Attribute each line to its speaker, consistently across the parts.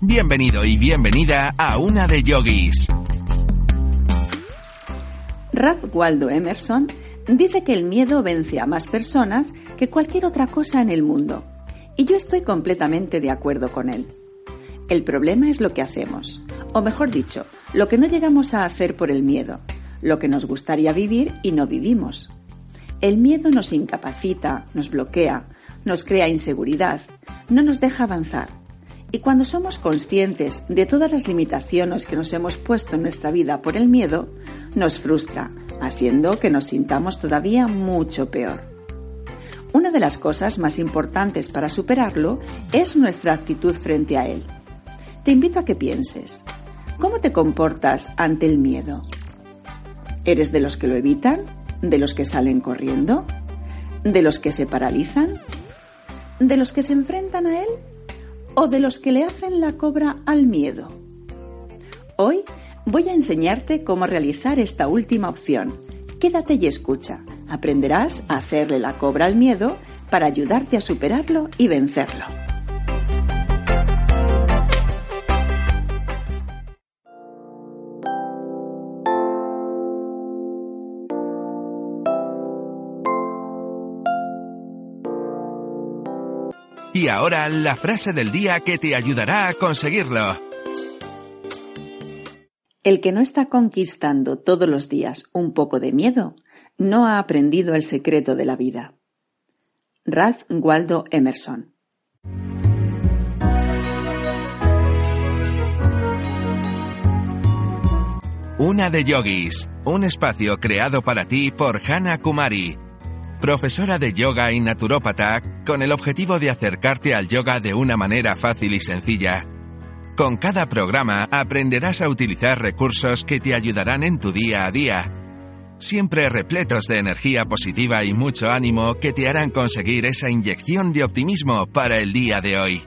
Speaker 1: Bienvenido y bienvenida a Una de Yogis.
Speaker 2: Ralph Waldo Emerson dice que el miedo vence a más personas que cualquier otra cosa en el mundo. Y yo estoy completamente de acuerdo con él. El problema es lo que hacemos, o mejor dicho, lo que no llegamos a hacer por el miedo, lo que nos gustaría vivir y no vivimos. El miedo nos incapacita, nos bloquea, nos crea inseguridad, no nos deja avanzar. Y cuando somos conscientes de todas las limitaciones que nos hemos puesto en nuestra vida por el miedo, nos frustra, haciendo que nos sintamos todavía mucho peor. Una de las cosas más importantes para superarlo es nuestra actitud frente a él. Te invito a que pienses, ¿cómo te comportas ante el miedo? ¿Eres de los que lo evitan? ¿De los que salen corriendo? ¿De los que se paralizan? ¿De los que se enfrentan a él? ¿O de los que le hacen la cobra al miedo? Hoy voy a enseñarte cómo realizar esta última opción. Quédate y escucha. Aprenderás a hacerle la cobra al miedo para ayudarte a superarlo y vencerlo.
Speaker 1: Y ahora la frase del día que te ayudará a conseguirlo.
Speaker 2: El que no está conquistando todos los días un poco de miedo, no ha aprendido el secreto de la vida. Ralph Waldo Emerson
Speaker 1: Una de Yogis, un espacio creado para ti por Hana Kumari profesora de yoga y naturópata, con el objetivo de acercarte al yoga de una manera fácil y sencilla. Con cada programa aprenderás a utilizar recursos que te ayudarán en tu día a día, siempre repletos de energía positiva y mucho ánimo que te harán conseguir esa inyección de optimismo para el día de hoy.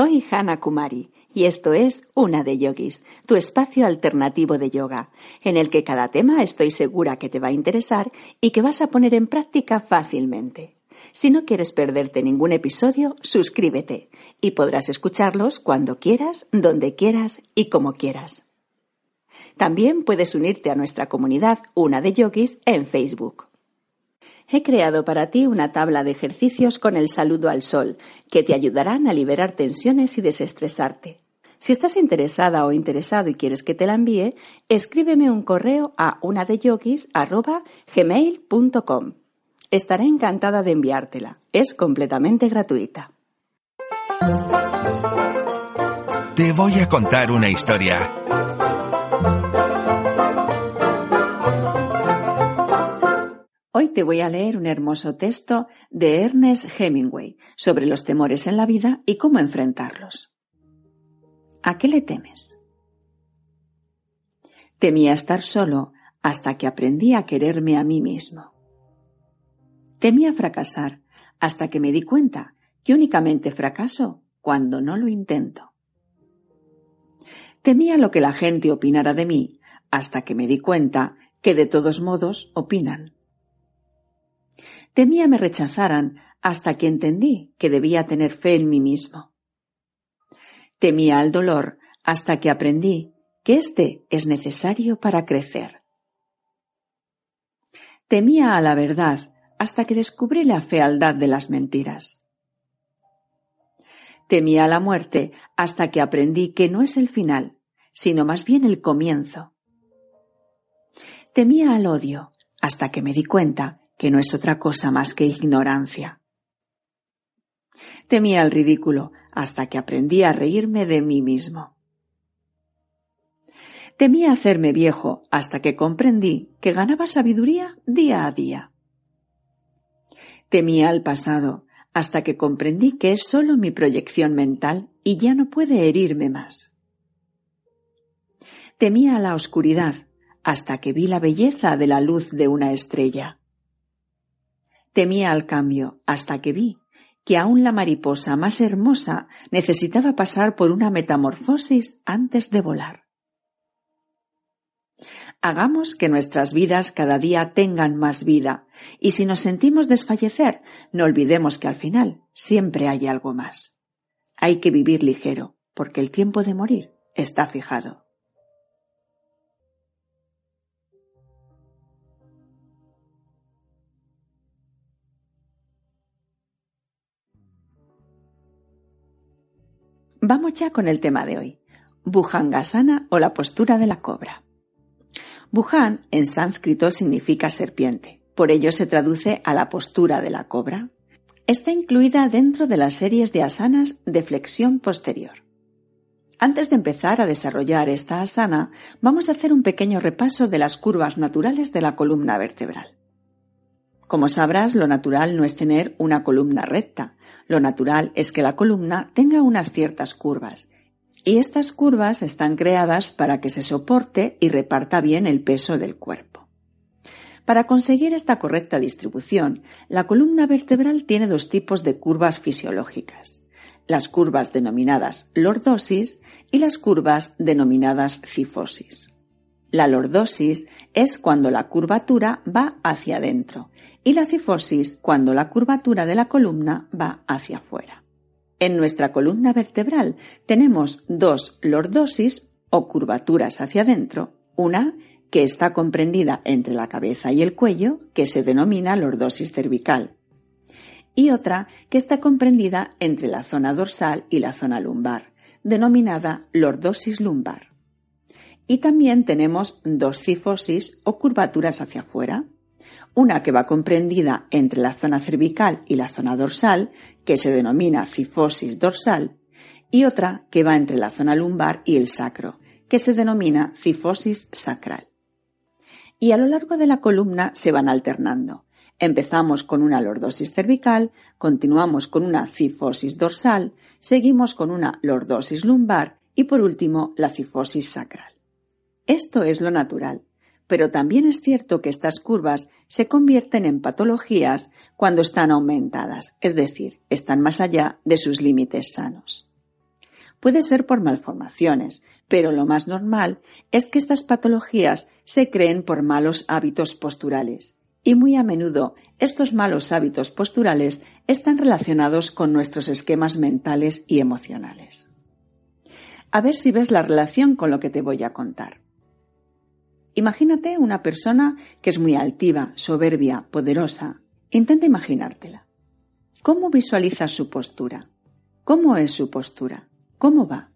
Speaker 2: Soy Hana Kumari y esto es Una de Yogis, tu espacio alternativo de yoga, en el que cada tema estoy segura que te va a interesar y que vas a poner en práctica fácilmente. Si no quieres perderte ningún episodio, suscríbete y podrás escucharlos cuando quieras, donde quieras y como quieras. También puedes unirte a nuestra comunidad Una de Yogis en Facebook. He creado para ti una tabla de ejercicios con el saludo al sol, que te ayudarán a liberar tensiones y desestresarte. Si estás interesada o interesado y quieres que te la envíe, escríbeme un correo a unadeyogis.gmail.com. Estaré encantada de enviártela. Es completamente gratuita.
Speaker 1: Te voy a contar una historia.
Speaker 2: Hoy te voy a leer un hermoso texto de Ernest Hemingway sobre los temores en la vida y cómo enfrentarlos. ¿A qué le temes? Temía estar solo hasta que aprendí a quererme a mí mismo. Temía fracasar hasta que me di cuenta que únicamente fracaso cuando no lo intento. Temía lo que la gente opinara de mí hasta que me di cuenta que de todos modos opinan. Temía me rechazaran hasta que entendí que debía tener fe en mí mismo. Temía al dolor hasta que aprendí que éste es necesario para crecer. Temía a la verdad hasta que descubrí la fealdad de las mentiras. Temía la muerte hasta que aprendí que no es el final, sino más bien el comienzo. Temía al odio hasta que me di cuenta que no es otra cosa más que ignorancia. Temía el ridículo hasta que aprendí a reírme de mí mismo. Temía hacerme viejo hasta que comprendí que ganaba sabiduría día a día. Temía al pasado hasta que comprendí que es solo mi proyección mental y ya no puede herirme más. Temía la oscuridad hasta que vi la belleza de la luz de una estrella. Temía al cambio hasta que vi que aún la mariposa más hermosa necesitaba pasar por una metamorfosis antes de volar. Hagamos que nuestras vidas cada día tengan más vida, y si nos sentimos desfallecer, no olvidemos que al final siempre hay algo más. Hay que vivir ligero, porque el tiempo de morir está fijado. Vamos ya con el tema de hoy, Bhujangasana o la postura de la cobra. Bhujan en sánscrito significa serpiente, por ello se traduce a la postura de la cobra. Está incluida dentro de las series de asanas de flexión posterior. Antes de empezar a desarrollar esta asana, vamos a hacer un pequeño repaso de las curvas naturales de la columna vertebral. Como sabrás, lo natural no es tener una columna recta, lo natural es que la columna tenga unas ciertas curvas. Y estas curvas están creadas para que se soporte y reparta bien el peso del cuerpo. Para conseguir esta correcta distribución, la columna vertebral tiene dos tipos de curvas fisiológicas, las curvas denominadas lordosis y las curvas denominadas cifosis. La lordosis es cuando la curvatura va hacia adentro y la cifosis cuando la curvatura de la columna va hacia afuera. En nuestra columna vertebral tenemos dos lordosis o curvaturas hacia adentro, una que está comprendida entre la cabeza y el cuello, que se denomina lordosis cervical, y otra que está comprendida entre la zona dorsal y la zona lumbar, denominada lordosis lumbar. Y también tenemos dos cifosis o curvaturas hacia afuera, una que va comprendida entre la zona cervical y la zona dorsal, que se denomina cifosis dorsal, y otra que va entre la zona lumbar y el sacro, que se denomina cifosis sacral. Y a lo largo de la columna se van alternando. Empezamos con una lordosis cervical, continuamos con una cifosis dorsal, seguimos con una lordosis lumbar y por último la cifosis sacral. Esto es lo natural, pero también es cierto que estas curvas se convierten en patologías cuando están aumentadas, es decir, están más allá de sus límites sanos. Puede ser por malformaciones, pero lo más normal es que estas patologías se creen por malos hábitos posturales. Y muy a menudo estos malos hábitos posturales están relacionados con nuestros esquemas mentales y emocionales. A ver si ves la relación con lo que te voy a contar. Imagínate una persona que es muy altiva, soberbia, poderosa. Intenta imaginártela. ¿Cómo visualizas su postura? ¿Cómo es su postura? ¿Cómo va?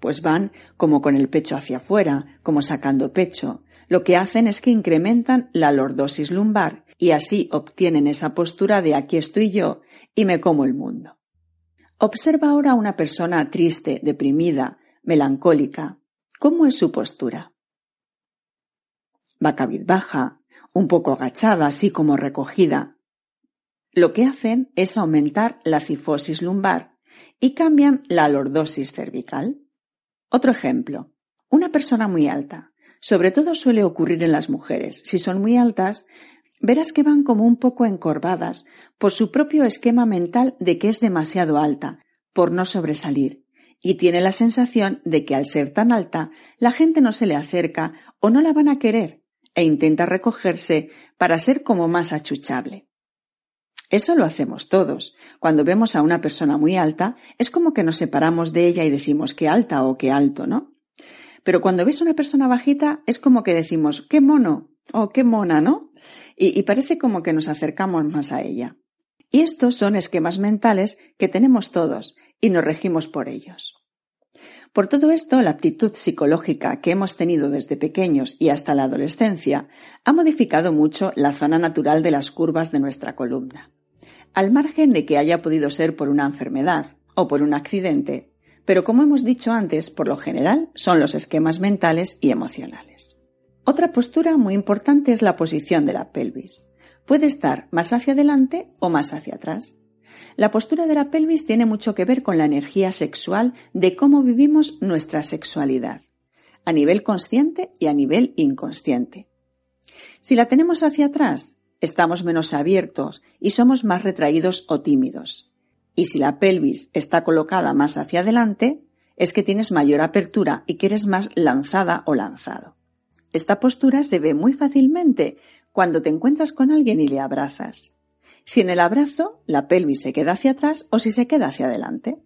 Speaker 2: Pues van como con el pecho hacia afuera, como sacando pecho. Lo que hacen es que incrementan la lordosis lumbar y así obtienen esa postura de aquí estoy yo y me como el mundo. Observa ahora a una persona triste, deprimida, melancólica. ¿Cómo es su postura? Va cabizbaja, un poco agachada, así como recogida. Lo que hacen es aumentar la cifosis lumbar y cambian la lordosis cervical. Otro ejemplo, una persona muy alta. Sobre todo suele ocurrir en las mujeres. Si son muy altas, verás que van como un poco encorvadas por su propio esquema mental de que es demasiado alta, por no sobresalir, y tiene la sensación de que al ser tan alta la gente no se le acerca o no la van a querer e intenta recogerse para ser como más achuchable. Eso lo hacemos todos. Cuando vemos a una persona muy alta, es como que nos separamos de ella y decimos qué alta o qué alto, ¿no? Pero cuando ves una persona bajita, es como que decimos qué mono o qué mona, ¿no? Y, y parece como que nos acercamos más a ella. Y estos son esquemas mentales que tenemos todos y nos regimos por ellos. Por todo esto, la aptitud psicológica que hemos tenido desde pequeños y hasta la adolescencia ha modificado mucho la zona natural de las curvas de nuestra columna. Al margen de que haya podido ser por una enfermedad o por un accidente, pero como hemos dicho antes, por lo general son los esquemas mentales y emocionales. Otra postura muy importante es la posición de la pelvis. Puede estar más hacia adelante o más hacia atrás. La postura de la pelvis tiene mucho que ver con la energía sexual de cómo vivimos nuestra sexualidad, a nivel consciente y a nivel inconsciente. Si la tenemos hacia atrás, estamos menos abiertos y somos más retraídos o tímidos. Y si la pelvis está colocada más hacia adelante, es que tienes mayor apertura y que eres más lanzada o lanzado. Esta postura se ve muy fácilmente cuando te encuentras con alguien y le abrazas. Si en el abrazo la pelvis se queda hacia atrás o si se queda hacia adelante.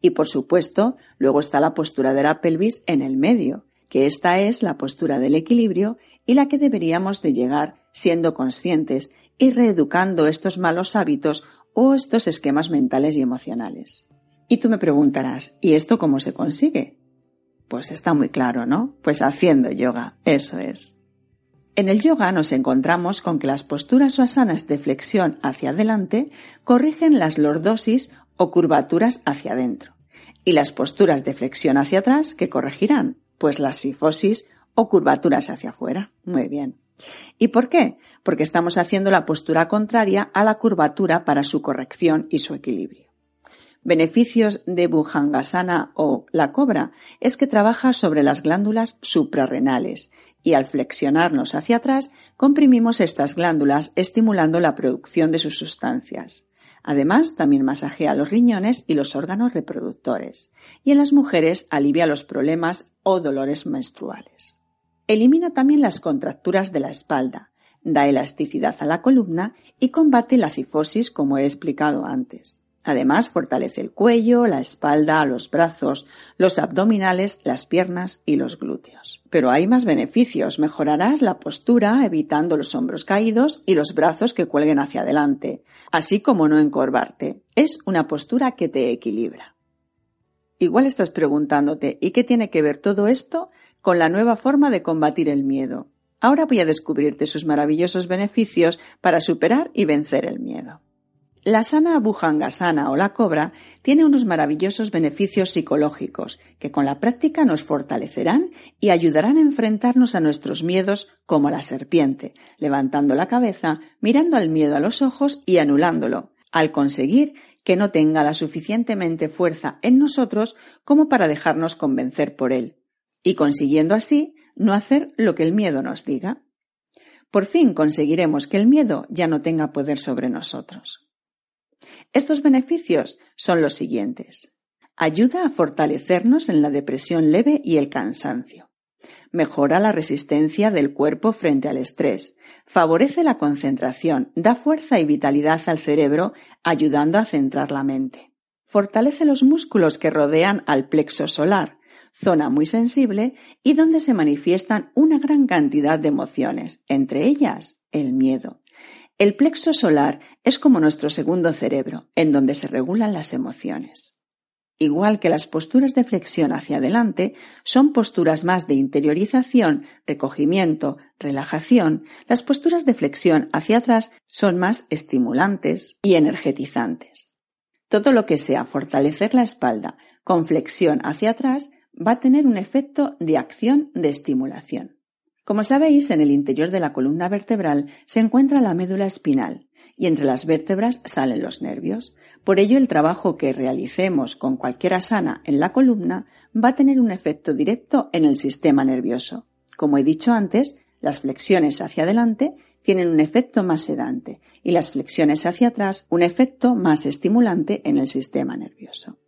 Speaker 2: Y por supuesto, luego está la postura de la pelvis en el medio, que esta es la postura del equilibrio y la que deberíamos de llegar siendo conscientes y reeducando estos malos hábitos o estos esquemas mentales y emocionales. Y tú me preguntarás, ¿y esto cómo se consigue? Pues está muy claro, ¿no? Pues haciendo yoga, eso es. En el yoga nos encontramos con que las posturas o asanas de flexión hacia adelante corrigen las lordosis o curvaturas hacia adentro, y las posturas de flexión hacia atrás que corregirán, pues las sifosis o curvaturas hacia afuera. Muy bien. ¿Y por qué? Porque estamos haciendo la postura contraria a la curvatura para su corrección y su equilibrio. Beneficios de Bhujangasana o la cobra es que trabaja sobre las glándulas suprarrenales y al flexionarnos hacia atrás comprimimos estas glándulas estimulando la producción de sus sustancias. Además, también masajea los riñones y los órganos reproductores. Y en las mujeres alivia los problemas o dolores menstruales. Elimina también las contracturas de la espalda, da elasticidad a la columna y combate la cifosis como he explicado antes. Además, fortalece el cuello, la espalda, los brazos, los abdominales, las piernas y los glúteos. Pero hay más beneficios. Mejorarás la postura evitando los hombros caídos y los brazos que cuelguen hacia adelante, así como no encorvarte. Es una postura que te equilibra. Igual estás preguntándote, ¿y qué tiene que ver todo esto con la nueva forma de combatir el miedo? Ahora voy a descubrirte sus maravillosos beneficios para superar y vencer el miedo. La sana Bhujangasana o la cobra tiene unos maravillosos beneficios psicológicos que con la práctica nos fortalecerán y ayudarán a enfrentarnos a nuestros miedos como la serpiente, levantando la cabeza, mirando al miedo a los ojos y anulándolo, al conseguir que no tenga la suficientemente fuerza en nosotros como para dejarnos convencer por él, y consiguiendo así no hacer lo que el miedo nos diga. Por fin conseguiremos que el miedo ya no tenga poder sobre nosotros. Estos beneficios son los siguientes. Ayuda a fortalecernos en la depresión leve y el cansancio. Mejora la resistencia del cuerpo frente al estrés. Favorece la concentración, da fuerza y vitalidad al cerebro, ayudando a centrar la mente. Fortalece los músculos que rodean al plexo solar, zona muy sensible y donde se manifiestan una gran cantidad de emociones, entre ellas el miedo. El plexo solar es como nuestro segundo cerebro, en donde se regulan las emociones. Igual que las posturas de flexión hacia adelante son posturas más de interiorización, recogimiento, relajación, las posturas de flexión hacia atrás son más estimulantes y energetizantes. Todo lo que sea fortalecer la espalda con flexión hacia atrás va a tener un efecto de acción de estimulación. Como sabéis, en el interior de la columna vertebral se encuentra la médula espinal y entre las vértebras salen los nervios. Por ello, el trabajo que realicemos con cualquier asana en la columna va a tener un efecto directo en el sistema nervioso. Como he dicho antes, las flexiones hacia adelante tienen un efecto más sedante y las flexiones hacia atrás un efecto más estimulante en el sistema nervioso.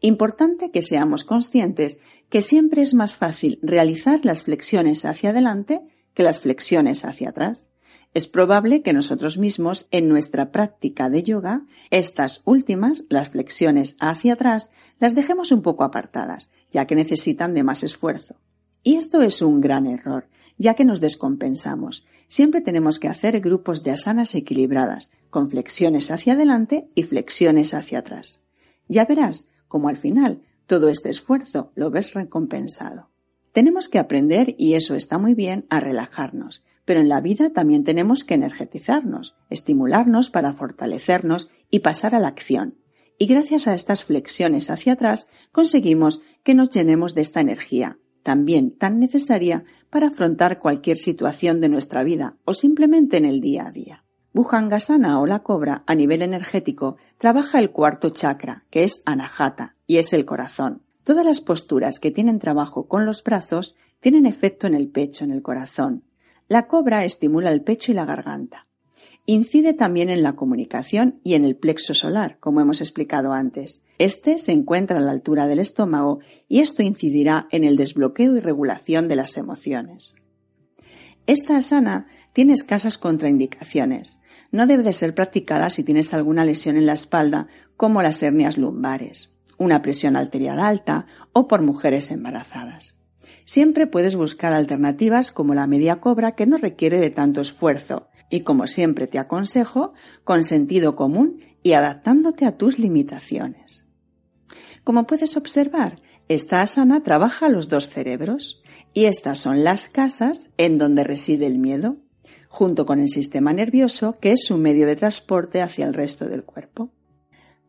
Speaker 2: Importante que seamos conscientes que siempre es más fácil realizar las flexiones hacia adelante que las flexiones hacia atrás. Es probable que nosotros mismos, en nuestra práctica de yoga, estas últimas, las flexiones hacia atrás, las dejemos un poco apartadas, ya que necesitan de más esfuerzo. Y esto es un gran error, ya que nos descompensamos. Siempre tenemos que hacer grupos de asanas equilibradas, con flexiones hacia adelante y flexiones hacia atrás. Ya verás como al final todo este esfuerzo lo ves recompensado. Tenemos que aprender, y eso está muy bien, a relajarnos, pero en la vida también tenemos que energetizarnos, estimularnos para fortalecernos y pasar a la acción. Y gracias a estas flexiones hacia atrás conseguimos que nos llenemos de esta energía, también tan necesaria para afrontar cualquier situación de nuestra vida o simplemente en el día a día. Bhujangasana o la cobra a nivel energético trabaja el cuarto chakra, que es anahata, y es el corazón. Todas las posturas que tienen trabajo con los brazos tienen efecto en el pecho, en el corazón. La cobra estimula el pecho y la garganta. Incide también en la comunicación y en el plexo solar, como hemos explicado antes. Este se encuentra a la altura del estómago y esto incidirá en el desbloqueo y regulación de las emociones. Esta asana tiene escasas contraindicaciones. No debe de ser practicada si tienes alguna lesión en la espalda, como las hernias lumbares, una presión arterial alta o por mujeres embarazadas. Siempre puedes buscar alternativas como la media cobra que no requiere de tanto esfuerzo y como siempre te aconsejo, con sentido común y adaptándote a tus limitaciones. Como puedes observar, esta asana trabaja los dos cerebros y estas son las casas en donde reside el miedo, junto con el sistema nervioso que es su medio de transporte hacia el resto del cuerpo.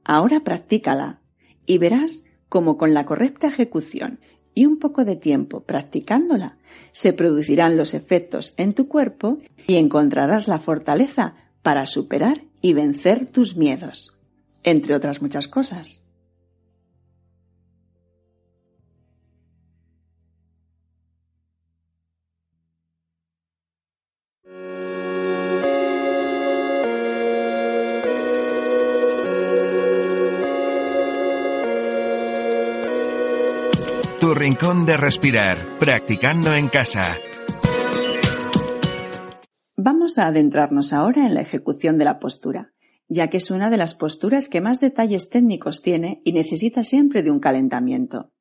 Speaker 2: Ahora practícala y verás cómo con la correcta ejecución y un poco de tiempo practicándola, se producirán los efectos en tu cuerpo y encontrarás la fortaleza para superar y vencer tus miedos, entre otras muchas cosas.
Speaker 1: Rincón de respirar, practicando en casa.
Speaker 2: Vamos a adentrarnos ahora en la ejecución de la postura, ya que es una de las posturas que más detalles técnicos tiene y necesita siempre de un calentamiento.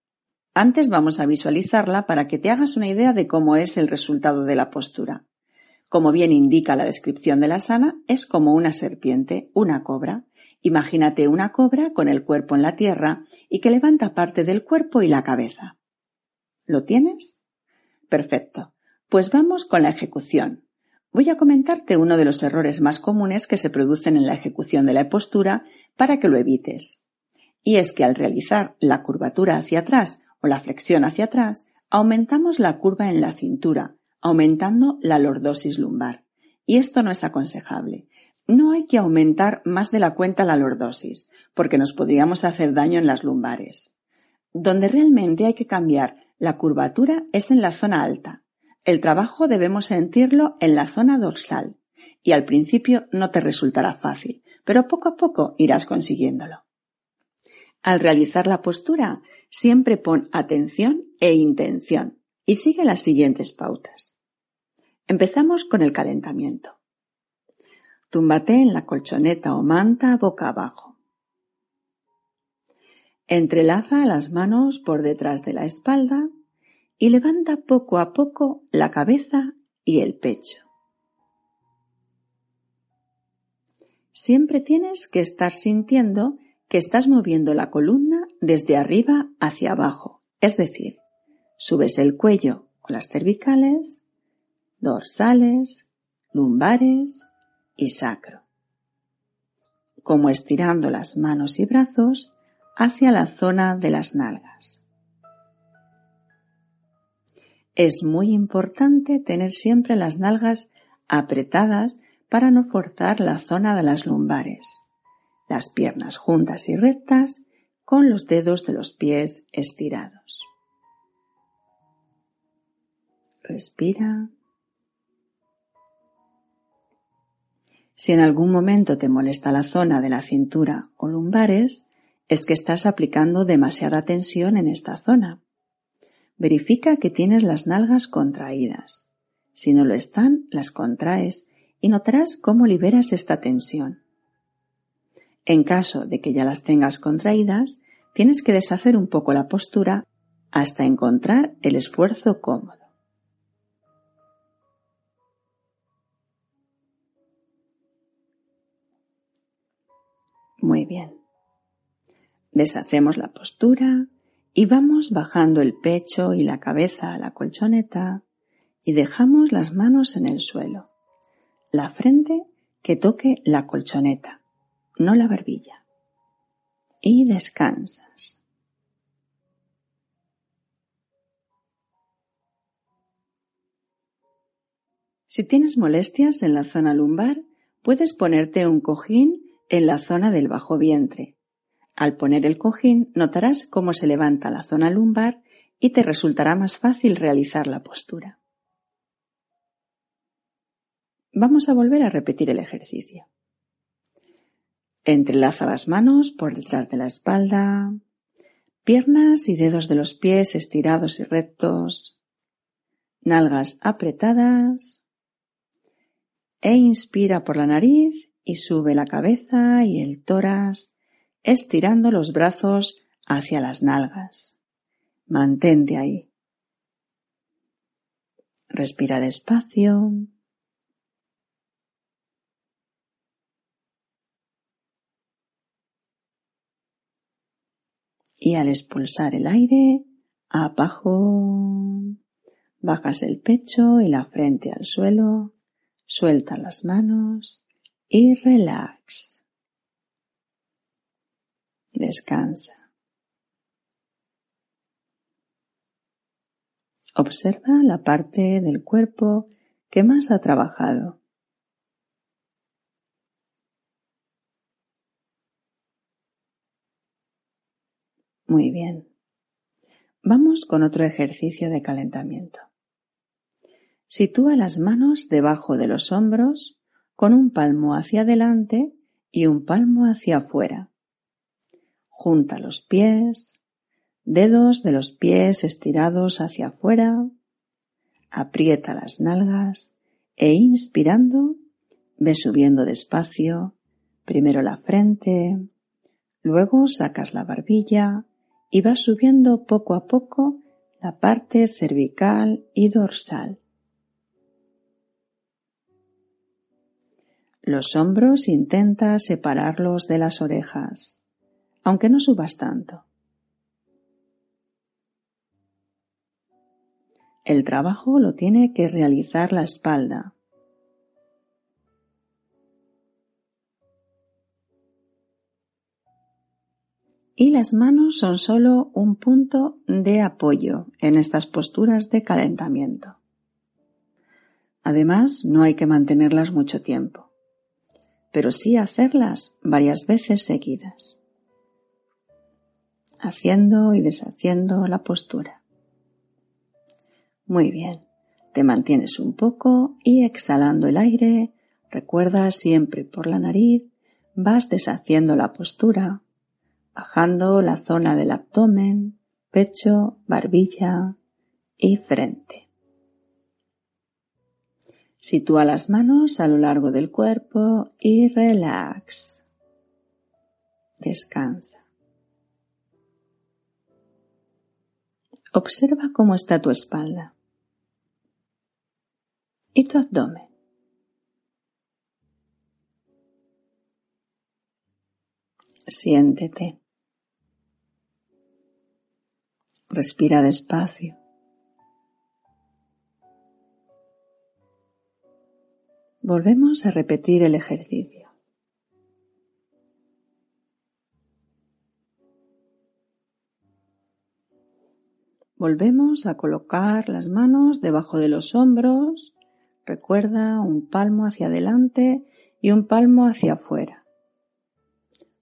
Speaker 2: Antes vamos a visualizarla para que te hagas una idea de cómo es el resultado de la postura. Como bien indica la descripción de la sana, es como una serpiente, una cobra. Imagínate una cobra con el cuerpo en la tierra y que levanta parte del cuerpo y la cabeza. ¿Lo tienes? Perfecto. Pues vamos con la ejecución. Voy a comentarte uno de los errores más comunes que se producen en la ejecución de la postura para que lo evites. Y es que al realizar la curvatura hacia atrás o la flexión hacia atrás, aumentamos la curva en la cintura, aumentando la lordosis lumbar. Y esto no es aconsejable. No hay que aumentar más de la cuenta la lordosis, porque nos podríamos hacer daño en las lumbares. Donde realmente hay que cambiar la curvatura es en la zona alta, el trabajo debemos sentirlo en la zona dorsal y al principio no te resultará fácil, pero poco a poco irás consiguiéndolo. Al realizar la postura, siempre pon atención e intención y sigue las siguientes pautas. Empezamos con el calentamiento. Túmbate en la colchoneta o manta boca abajo. Entrelaza las manos por detrás de la espalda y levanta poco a poco la cabeza y el pecho. Siempre tienes que estar sintiendo que estás moviendo la columna desde arriba hacia abajo, es decir, subes el cuello o las cervicales, dorsales, lumbares y sacro, como estirando las manos y brazos hacia la zona de las nalgas. Es muy importante tener siempre las nalgas apretadas para no forzar la zona de las lumbares. Las piernas juntas y rectas con los dedos de los pies estirados. Respira. Si en algún momento te molesta la zona de la cintura o lumbares, es que estás aplicando demasiada tensión en esta zona. Verifica que tienes las nalgas contraídas. Si no lo están, las contraes y notarás cómo liberas esta tensión. En caso de que ya las tengas contraídas, tienes que deshacer un poco la postura hasta encontrar el esfuerzo cómodo. Muy bien. Deshacemos la postura y vamos bajando el pecho y la cabeza a la colchoneta y dejamos las manos en el suelo. La frente que toque la colchoneta, no la barbilla. Y descansas. Si tienes molestias en la zona lumbar, puedes ponerte un cojín en la zona del bajo vientre al poner el cojín notarás cómo se levanta la zona lumbar y te resultará más fácil realizar la postura. Vamos a volver a repetir el ejercicio. Entrelaza las manos por detrás de la espalda, piernas y dedos de los pies estirados y rectos, nalgas apretadas, e inspira por la nariz y sube la cabeza y el tórax, estirando los brazos hacia las nalgas. Mantente ahí. Respira despacio. Y al expulsar el aire, abajo, bajas el pecho y la frente al suelo, suelta las manos y relax. Descansa. Observa la parte del cuerpo que más ha trabajado. Muy bien. Vamos con otro ejercicio de calentamiento. Sitúa las manos debajo de los hombros con un palmo hacia adelante y un palmo hacia afuera. Junta los pies, dedos de los pies estirados hacia afuera, aprieta las nalgas e inspirando ve subiendo despacio, primero la frente, luego sacas la barbilla y vas subiendo poco a poco la parte cervical y dorsal. Los hombros intenta separarlos de las orejas, aunque no subas tanto. El trabajo lo tiene que realizar la espalda. Y las manos son solo un punto de apoyo en estas posturas de calentamiento. Además, no hay que mantenerlas mucho tiempo pero sí hacerlas varias veces seguidas, haciendo y deshaciendo la postura. Muy bien, te mantienes un poco y exhalando el aire, recuerda siempre por la nariz, vas deshaciendo la postura, bajando la zona del abdomen, pecho, barbilla y frente. Sitúa las manos a lo largo del cuerpo y relax. Descansa. Observa cómo está tu espalda y tu abdomen. Siéntete. Respira despacio. Volvemos a repetir el ejercicio. Volvemos a colocar las manos debajo de los hombros. Recuerda un palmo hacia adelante y un palmo hacia afuera.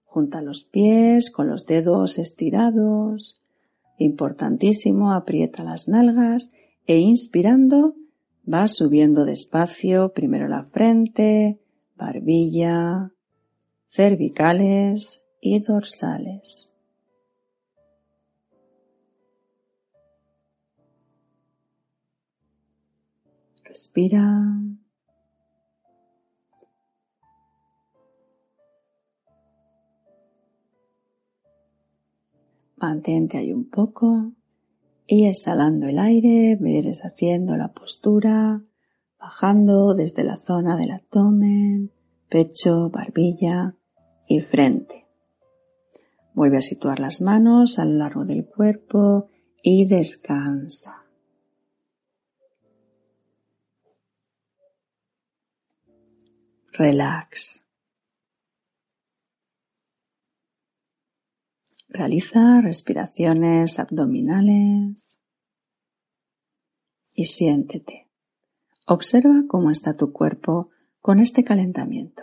Speaker 2: Junta los pies con los dedos estirados. Importantísimo, aprieta las nalgas e inspirando Vas subiendo despacio, primero la frente, barbilla, cervicales y dorsales. Respira. Mantente ahí un poco. Y exhalando el aire, ve deshaciendo la postura, bajando desde la zona del abdomen, pecho, barbilla y frente. Vuelve a situar las manos a lo largo del cuerpo y descansa. Relax. Realiza respiraciones abdominales y siéntete. Observa cómo está tu cuerpo con este calentamiento.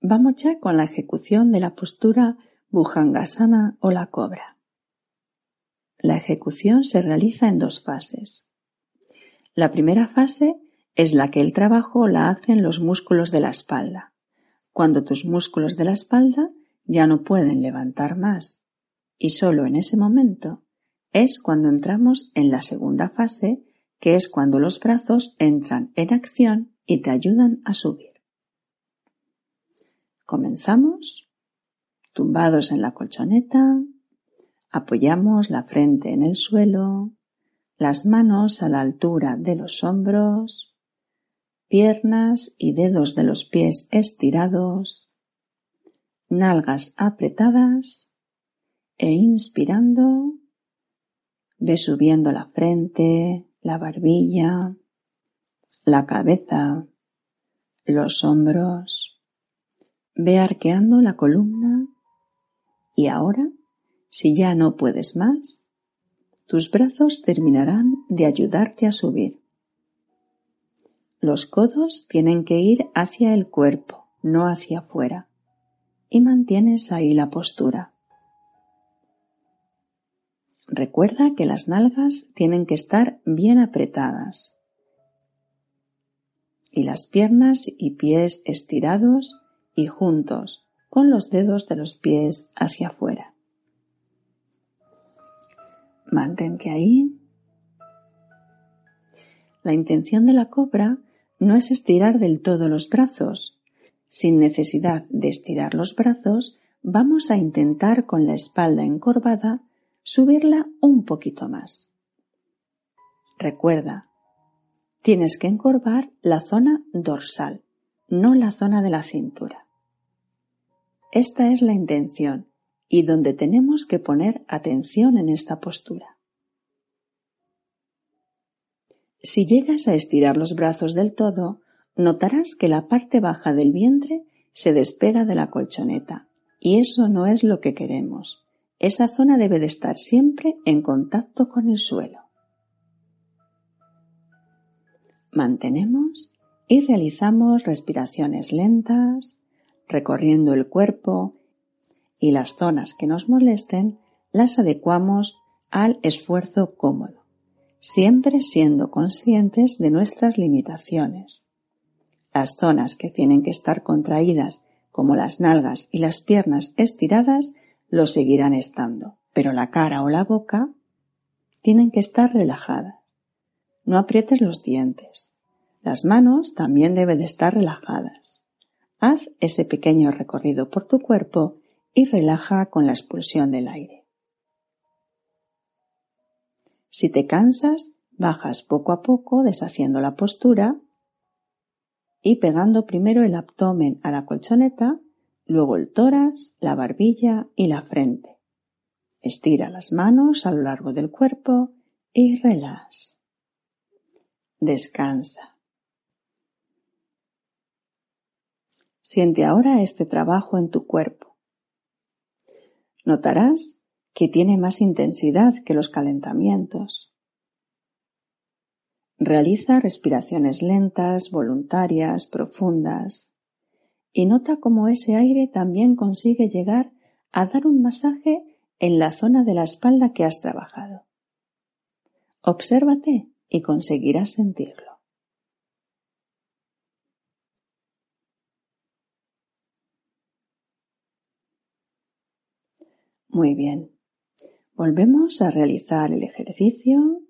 Speaker 2: Vamos ya con la ejecución de la postura Bhujangasana o la cobra. La ejecución se realiza en dos fases. La primera fase es la que el trabajo la hacen los músculos de la espalda, cuando tus músculos de la espalda ya no pueden levantar más. Y solo en ese momento es cuando entramos en la segunda fase, que es cuando los brazos entran en acción y te ayudan a subir. Comenzamos tumbados en la colchoneta, apoyamos la frente en el suelo, las manos a la altura de los hombros, piernas y dedos de los pies estirados, nalgas apretadas e inspirando, ve subiendo la frente, la barbilla, la cabeza, los hombros, ve arqueando la columna y ahora, si ya no puedes más, tus brazos terminarán de ayudarte a subir. Los codos tienen que ir hacia el cuerpo, no hacia afuera. Y mantienes ahí la postura. Recuerda que las nalgas tienen que estar bien apretadas y las piernas y pies estirados y juntos, con los dedos de los pies hacia afuera. Mantente ahí. La intención de la cobra no es estirar del todo los brazos. Sin necesidad de estirar los brazos, vamos a intentar con la espalda encorvada subirla un poquito más. Recuerda, tienes que encorvar la zona dorsal, no la zona de la cintura. Esta es la intención y donde tenemos que poner atención en esta postura. Si llegas a estirar los brazos del todo, notarás que la parte baja del vientre se despega de la colchoneta, y eso no es lo que queremos. Esa zona debe de estar siempre en contacto con el suelo. Mantenemos y realizamos respiraciones lentas, recorriendo el cuerpo y las zonas que nos molesten las adecuamos al esfuerzo cómodo siempre siendo conscientes de nuestras limitaciones. Las zonas que tienen que estar contraídas, como las nalgas y las piernas estiradas, lo seguirán estando, pero la cara o la boca tienen que estar relajadas. No aprietes los dientes. Las manos también deben de estar relajadas. Haz ese pequeño recorrido por tu cuerpo y relaja con la expulsión del aire. Si te cansas, bajas poco a poco deshaciendo la postura y pegando primero el abdomen a la colchoneta, luego el tórax, la barbilla y la frente. Estira las manos a lo largo del cuerpo y relax. Descansa. Siente ahora este trabajo en tu cuerpo. Notarás que tiene más intensidad que los calentamientos. Realiza respiraciones lentas, voluntarias, profundas, y nota cómo ese aire también consigue llegar a dar un masaje en la zona de la espalda que has trabajado. Obsérvate y conseguirás sentirlo. Muy bien. Volvemos a realizar el ejercicio.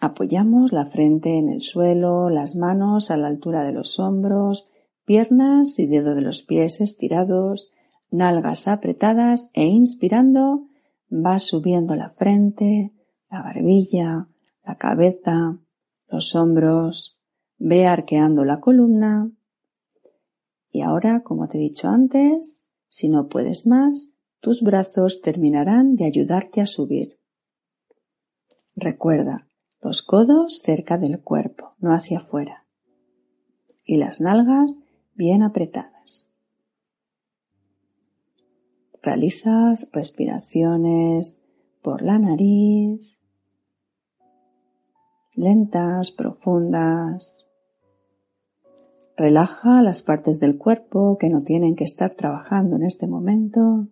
Speaker 2: Apoyamos la frente en el suelo, las manos a la altura de los hombros, piernas y dedos de los pies estirados, nalgas apretadas e inspirando va subiendo la frente, la barbilla, la cabeza, los hombros, ve arqueando la columna y ahora, como te he dicho antes, si no puedes más, tus brazos terminarán de ayudarte a subir. Recuerda, los codos cerca del cuerpo, no hacia afuera. Y las nalgas bien apretadas. Realizas respiraciones por la nariz, lentas, profundas. Relaja las partes del cuerpo que no tienen que estar trabajando en este momento.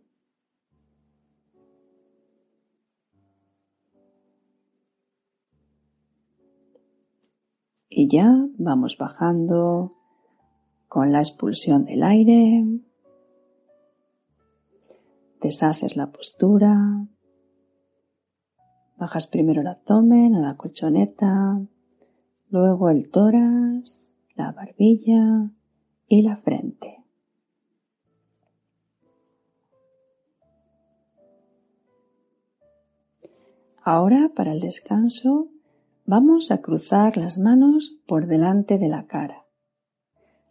Speaker 2: Y ya vamos bajando con la expulsión del aire. Deshaces la postura. Bajas primero el abdomen a la colchoneta, luego el tórax la barbilla y la frente. Ahora, para el descanso, vamos a cruzar las manos por delante de la cara,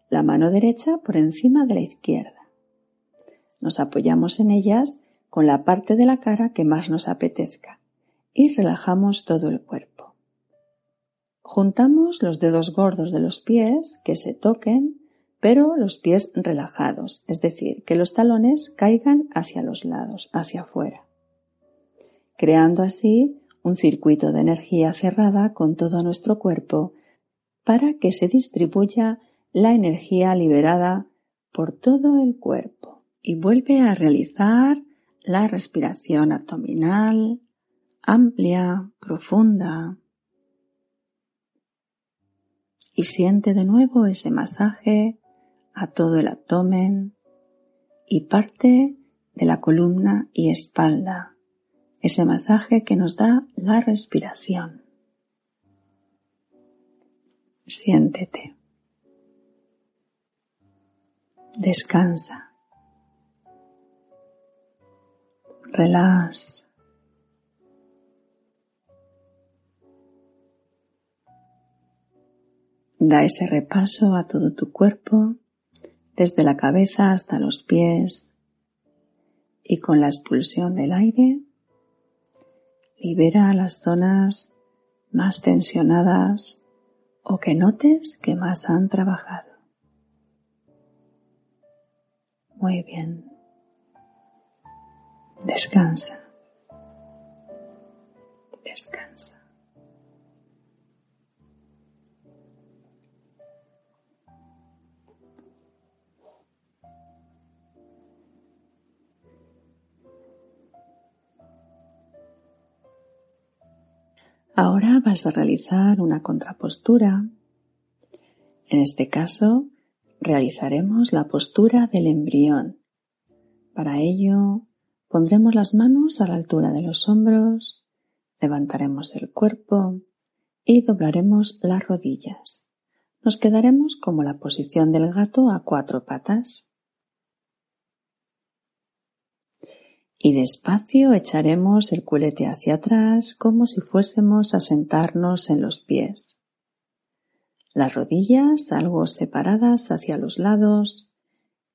Speaker 2: la mano derecha por encima de la izquierda. Nos apoyamos en ellas con la parte de la cara que más nos apetezca y relajamos todo el cuerpo. Juntamos los dedos gordos de los pies que se toquen, pero los pies relajados, es decir, que los talones caigan hacia los lados, hacia afuera creando así un circuito de energía cerrada con todo nuestro cuerpo para que se distribuya la energía liberada por todo el cuerpo y vuelve a realizar la respiración abdominal amplia, profunda. Y siente de nuevo ese masaje a todo el abdomen y parte de la columna y espalda ese masaje que nos da la respiración. Siéntete. Descansa. Relax. Da ese repaso a todo tu cuerpo, desde la cabeza hasta los pies, y con la expulsión del aire libera las zonas más tensionadas o que notes que más han trabajado. Muy bien. Descansa. Descansa. Ahora vas a realizar una contrapostura. En este caso, realizaremos la postura del embrión. Para ello, pondremos las manos a la altura de los hombros, levantaremos el cuerpo y doblaremos las rodillas. Nos quedaremos como la posición del gato a cuatro patas. Y despacio echaremos el culete hacia atrás como si fuésemos a sentarnos en los pies. Las rodillas algo separadas hacia los lados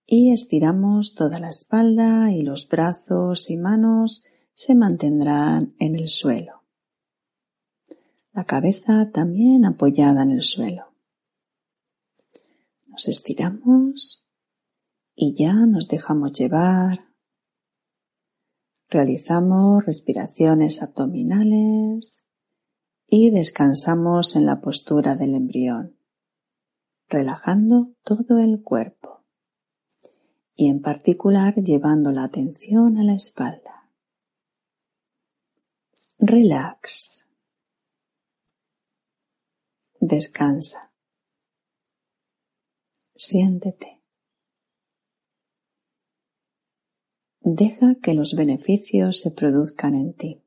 Speaker 2: y estiramos toda la espalda y los brazos y manos se mantendrán en el suelo. La cabeza también apoyada en el suelo. Nos estiramos y ya nos dejamos llevar Realizamos respiraciones abdominales y descansamos en la postura del embrión, relajando todo el cuerpo y en particular llevando la atención a la espalda. Relax. Descansa. Siéntete. Deja que los beneficios se produzcan en ti.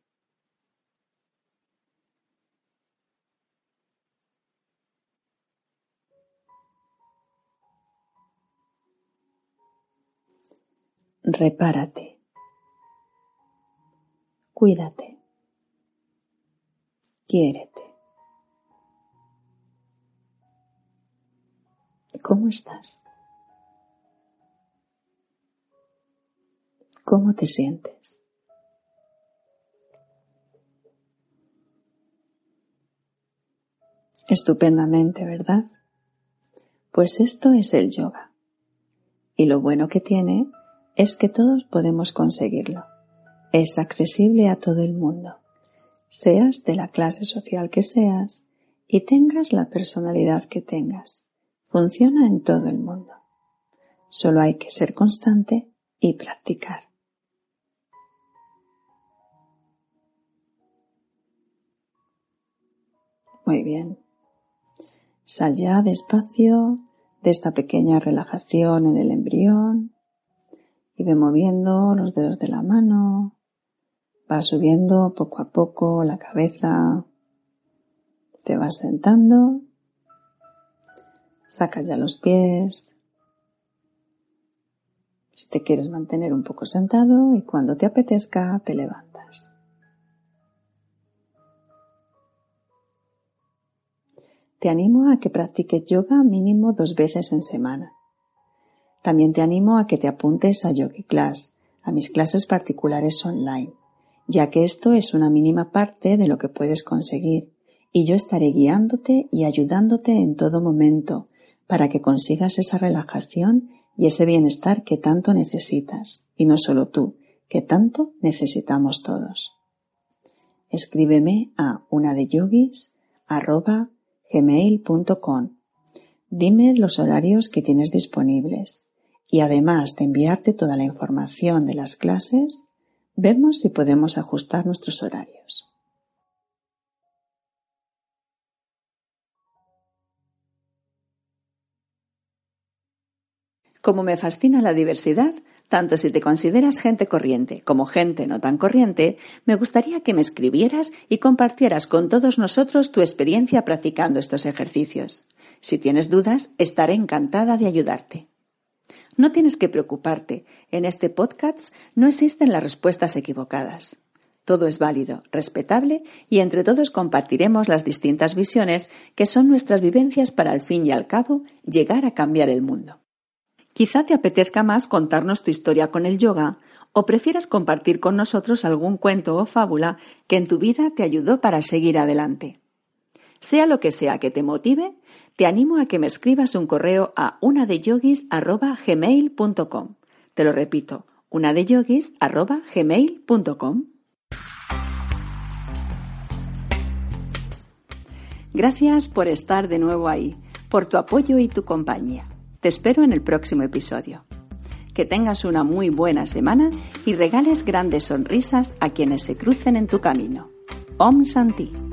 Speaker 2: Repárate. Cuídate. Quiérete. ¿Cómo estás? ¿Cómo te sientes? Estupendamente, ¿verdad? Pues esto es el yoga. Y lo bueno que tiene es que todos podemos conseguirlo. Es accesible a todo el mundo, seas de la clase social que seas y tengas la personalidad que tengas. Funciona en todo el mundo. Solo hay que ser constante y practicar. Muy bien. Sal ya despacio de esta pequeña relajación en el embrión. Y ve moviendo los dedos de la mano, va subiendo poco a poco la cabeza, te vas sentando, saca ya los pies, si te quieres mantener un poco sentado y cuando te apetezca te levantas. Te animo a que practiques yoga mínimo dos veces en semana. También te animo a que te apuntes a Yogi Class, a mis clases particulares online, ya que esto es una mínima parte de lo que puedes conseguir y yo estaré guiándote y ayudándote en todo momento para que consigas esa relajación y ese bienestar que tanto necesitas, y no solo tú, que tanto necesitamos todos. Escríbeme a una de yogis gmail.com. Dime los horarios que tienes disponibles y además de enviarte toda la información de las clases, vemos si podemos ajustar nuestros horarios. Como me fascina la diversidad, tanto si te consideras gente corriente como gente no tan corriente, me gustaría que me escribieras y compartieras con todos nosotros tu experiencia practicando estos ejercicios. Si tienes dudas, estaré encantada de ayudarte. No tienes que preocuparte. En este podcast no existen las respuestas equivocadas. Todo es válido, respetable y entre todos compartiremos las distintas visiones que son nuestras vivencias para al fin y al cabo llegar a cambiar el mundo. Quizá te apetezca más contarnos tu historia con el yoga o prefieras compartir con nosotros algún cuento o fábula que en tu vida te ayudó para seguir adelante. Sea lo que sea que te motive, te animo a que me escribas un correo a unadeyogis.gmail.com. Te lo repito, unadeyogis.gmail.com. Gracias por estar de nuevo ahí, por tu apoyo y tu compañía. Te espero en el próximo episodio. Que tengas una muy buena semana y regales grandes sonrisas a quienes se crucen en tu camino. Om Santi.